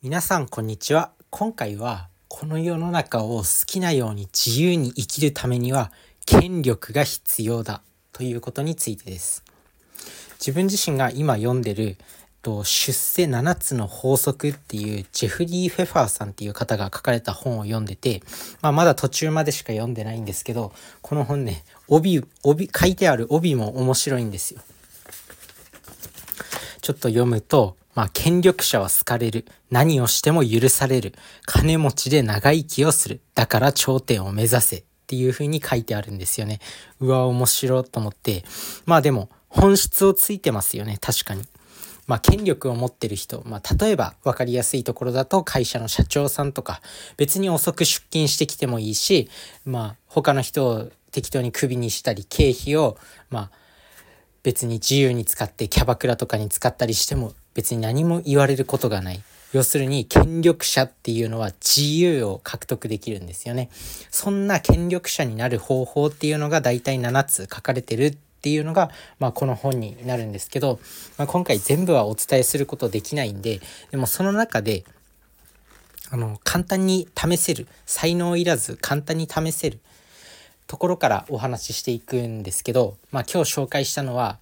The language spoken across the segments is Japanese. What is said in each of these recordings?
皆さんこんにちは。今回はこの世の中を好きなように自由に生きるためには権力が必要だ。ということについてです。自分自身が今読んでると出世7つの法則っていうジェフリー・フェファーさんっていう方が書かれた本を読んでて、まあ、まだ途中までしか読んでないんですけどこの本ね帯帯書いてある帯も面白いんですよ。ちょっと読むとまあ、権力者は好かれる。何をしても許される。金持ちで長生きをする。だから頂点を目指せ。っていう風に書いてあるんですよね。うわ、面白いと思って。まあでも、本質をついてますよね。確かに。まあ、権力を持ってる人、まあ、例えば分かりやすいところだと会社の社長さんとか別に遅く出勤してきてもいいし、まあ、他の人を適当にクビにしたり経費を、まあ、別に自由に使ってキャバクラとかに使ったりしても別に何も言われることがない。要するに権力者っていうのは自由を獲得できるんですよね。そんな権力者になる方法っていうのが大体7つ書かれてるっていうのが、まあ、この本になるんですけど、まあ、今回全部はお伝えすることできないんででもその中であの簡単に試せる才能いらず簡単に試せるところからお話ししていくんですけど、まあ、今日紹介したのは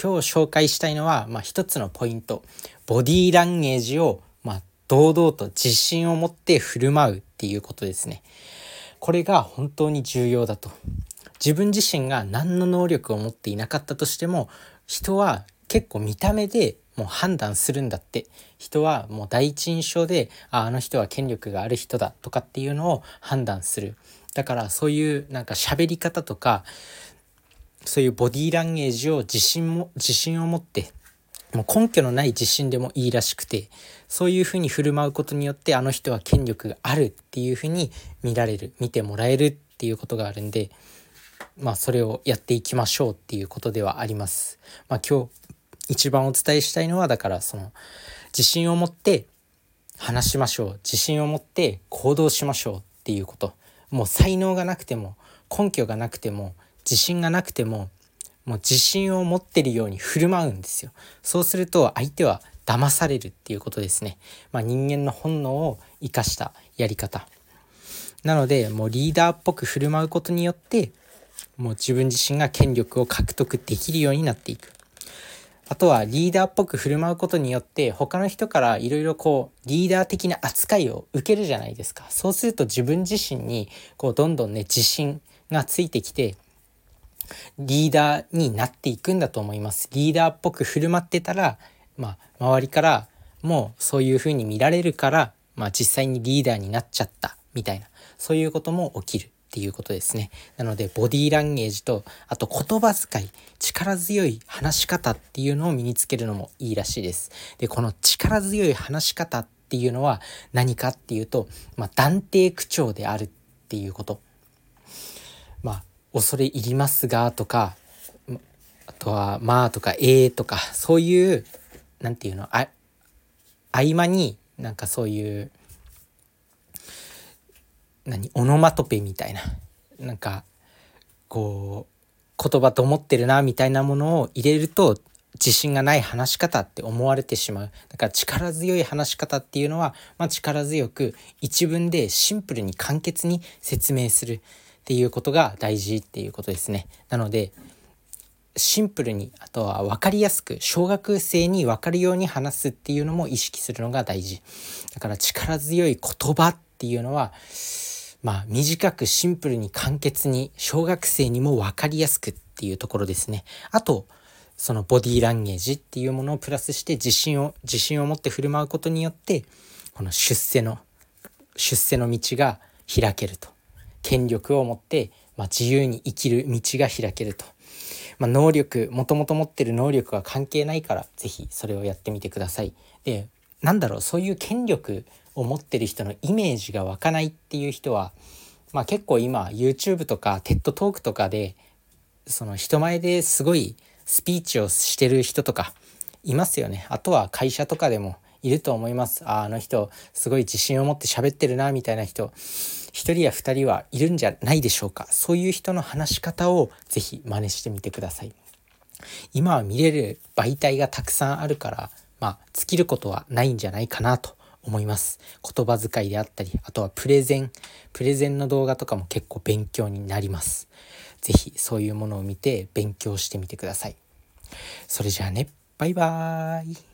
今日紹介したいのは、まあ、一つのポイントボディーランゲージを、まあ、堂々と自信を持って振る舞うっていうことですね。これが本当に重要だと。自分自身が何の能力を持っていなかったとしても人は結構見た目でもう判断するんだって人はもう第一印象でああの人は権力がある人だとかっていうのを判断するだからそういうなんか喋り方とかそういうボディーランゲージを自信も自信を持ってもう根拠のない自信でもいいらしくてそういうふうに振る舞うことによってあの人は権力があるっていうふうに見られる見てもらえるっていうことがあるんでまあそれをやっていきましょうっていうことではあります。まあ、今日一番お伝えしたいのはだからその自信を持って話しましょう自信を持って行動しましょうっていうこともう才能がなくても根拠がなくても自信がなくてももう自信を持ってるように振る舞うんですよ。そうすると相手は騙されるっていうことですね。まあ、人間の本能を生かしたやり方。なのでもうリーダーっぽく振る舞うことによってもう自分自身が権力を獲得できるようになっていく。あとはリーダーっぽく振る舞うことによって他の人からいろいろこうリーダー的な扱いを受けるじゃないですか。そうすると自分自身にこうどんどんね自信がついてきてリーダーになっていくんだと思います。リーダーっぽく振る舞ってたら、まあ、周りからもうそういう風に見られるから、まあ、実際にリーダーになっちゃったみたいなそういうことも起きるっていうことですね。なのでボディーランゲージとあと言葉遣い力強い話し方っていうのを身につけるのもいいらしいです。でこの力強い話し方っていうのは何かっていうと、まあ、断定口調であるっていうこと。恐れ入りますがとかあとはまあとかえーとかそういう何て言うのあ合間になんかそういう何オノマトペみたいななんかこう言葉と思ってるなみたいなものを入れると自信がない話し方って思われてしまう。だから力強い話し方っていうのは、まあ、力強く一文でシンプルに簡潔に説明する。っていうことが大事っていうことですね。なのでシンプルにあとは分かりやすく小学生に分かるように話すっていうのも意識するのが大事。だから力強い言葉っていうのはまあ短くシンプルに簡潔に小学生にも分かりやすくっていうところですね。あとそのボディーランゲージっていうものをプラスして自信を自信を持って振る舞うことによってこの出世の出世の道が開けると。権力を持って、まあ、自由に生きる道が開けると。まあ、能力もともと持ってる能力は関係ないから是非それをやってみてください。でなんだろうそういう権力を持ってる人のイメージが湧かないっていう人は、まあ、結構今 YouTube とか TED トークとかでその人前ですごいスピーチをしてる人とかいますよね。あとは会社とかでもいると思います。ああの人すごい自信を持って喋ってるなみたいな人1人や2人はいるんじゃないでしょうか。そういう人の話し方を是非真似してみてください。今は見れる媒体がたくさんあるからまあ尽きることはないんじゃないかなと思います。言葉遣いであったりあとはプレゼンプレゼンの動画とかも結構勉強になります。是非そういうものを見て勉強してみてください。それじゃあね。バイバーイ。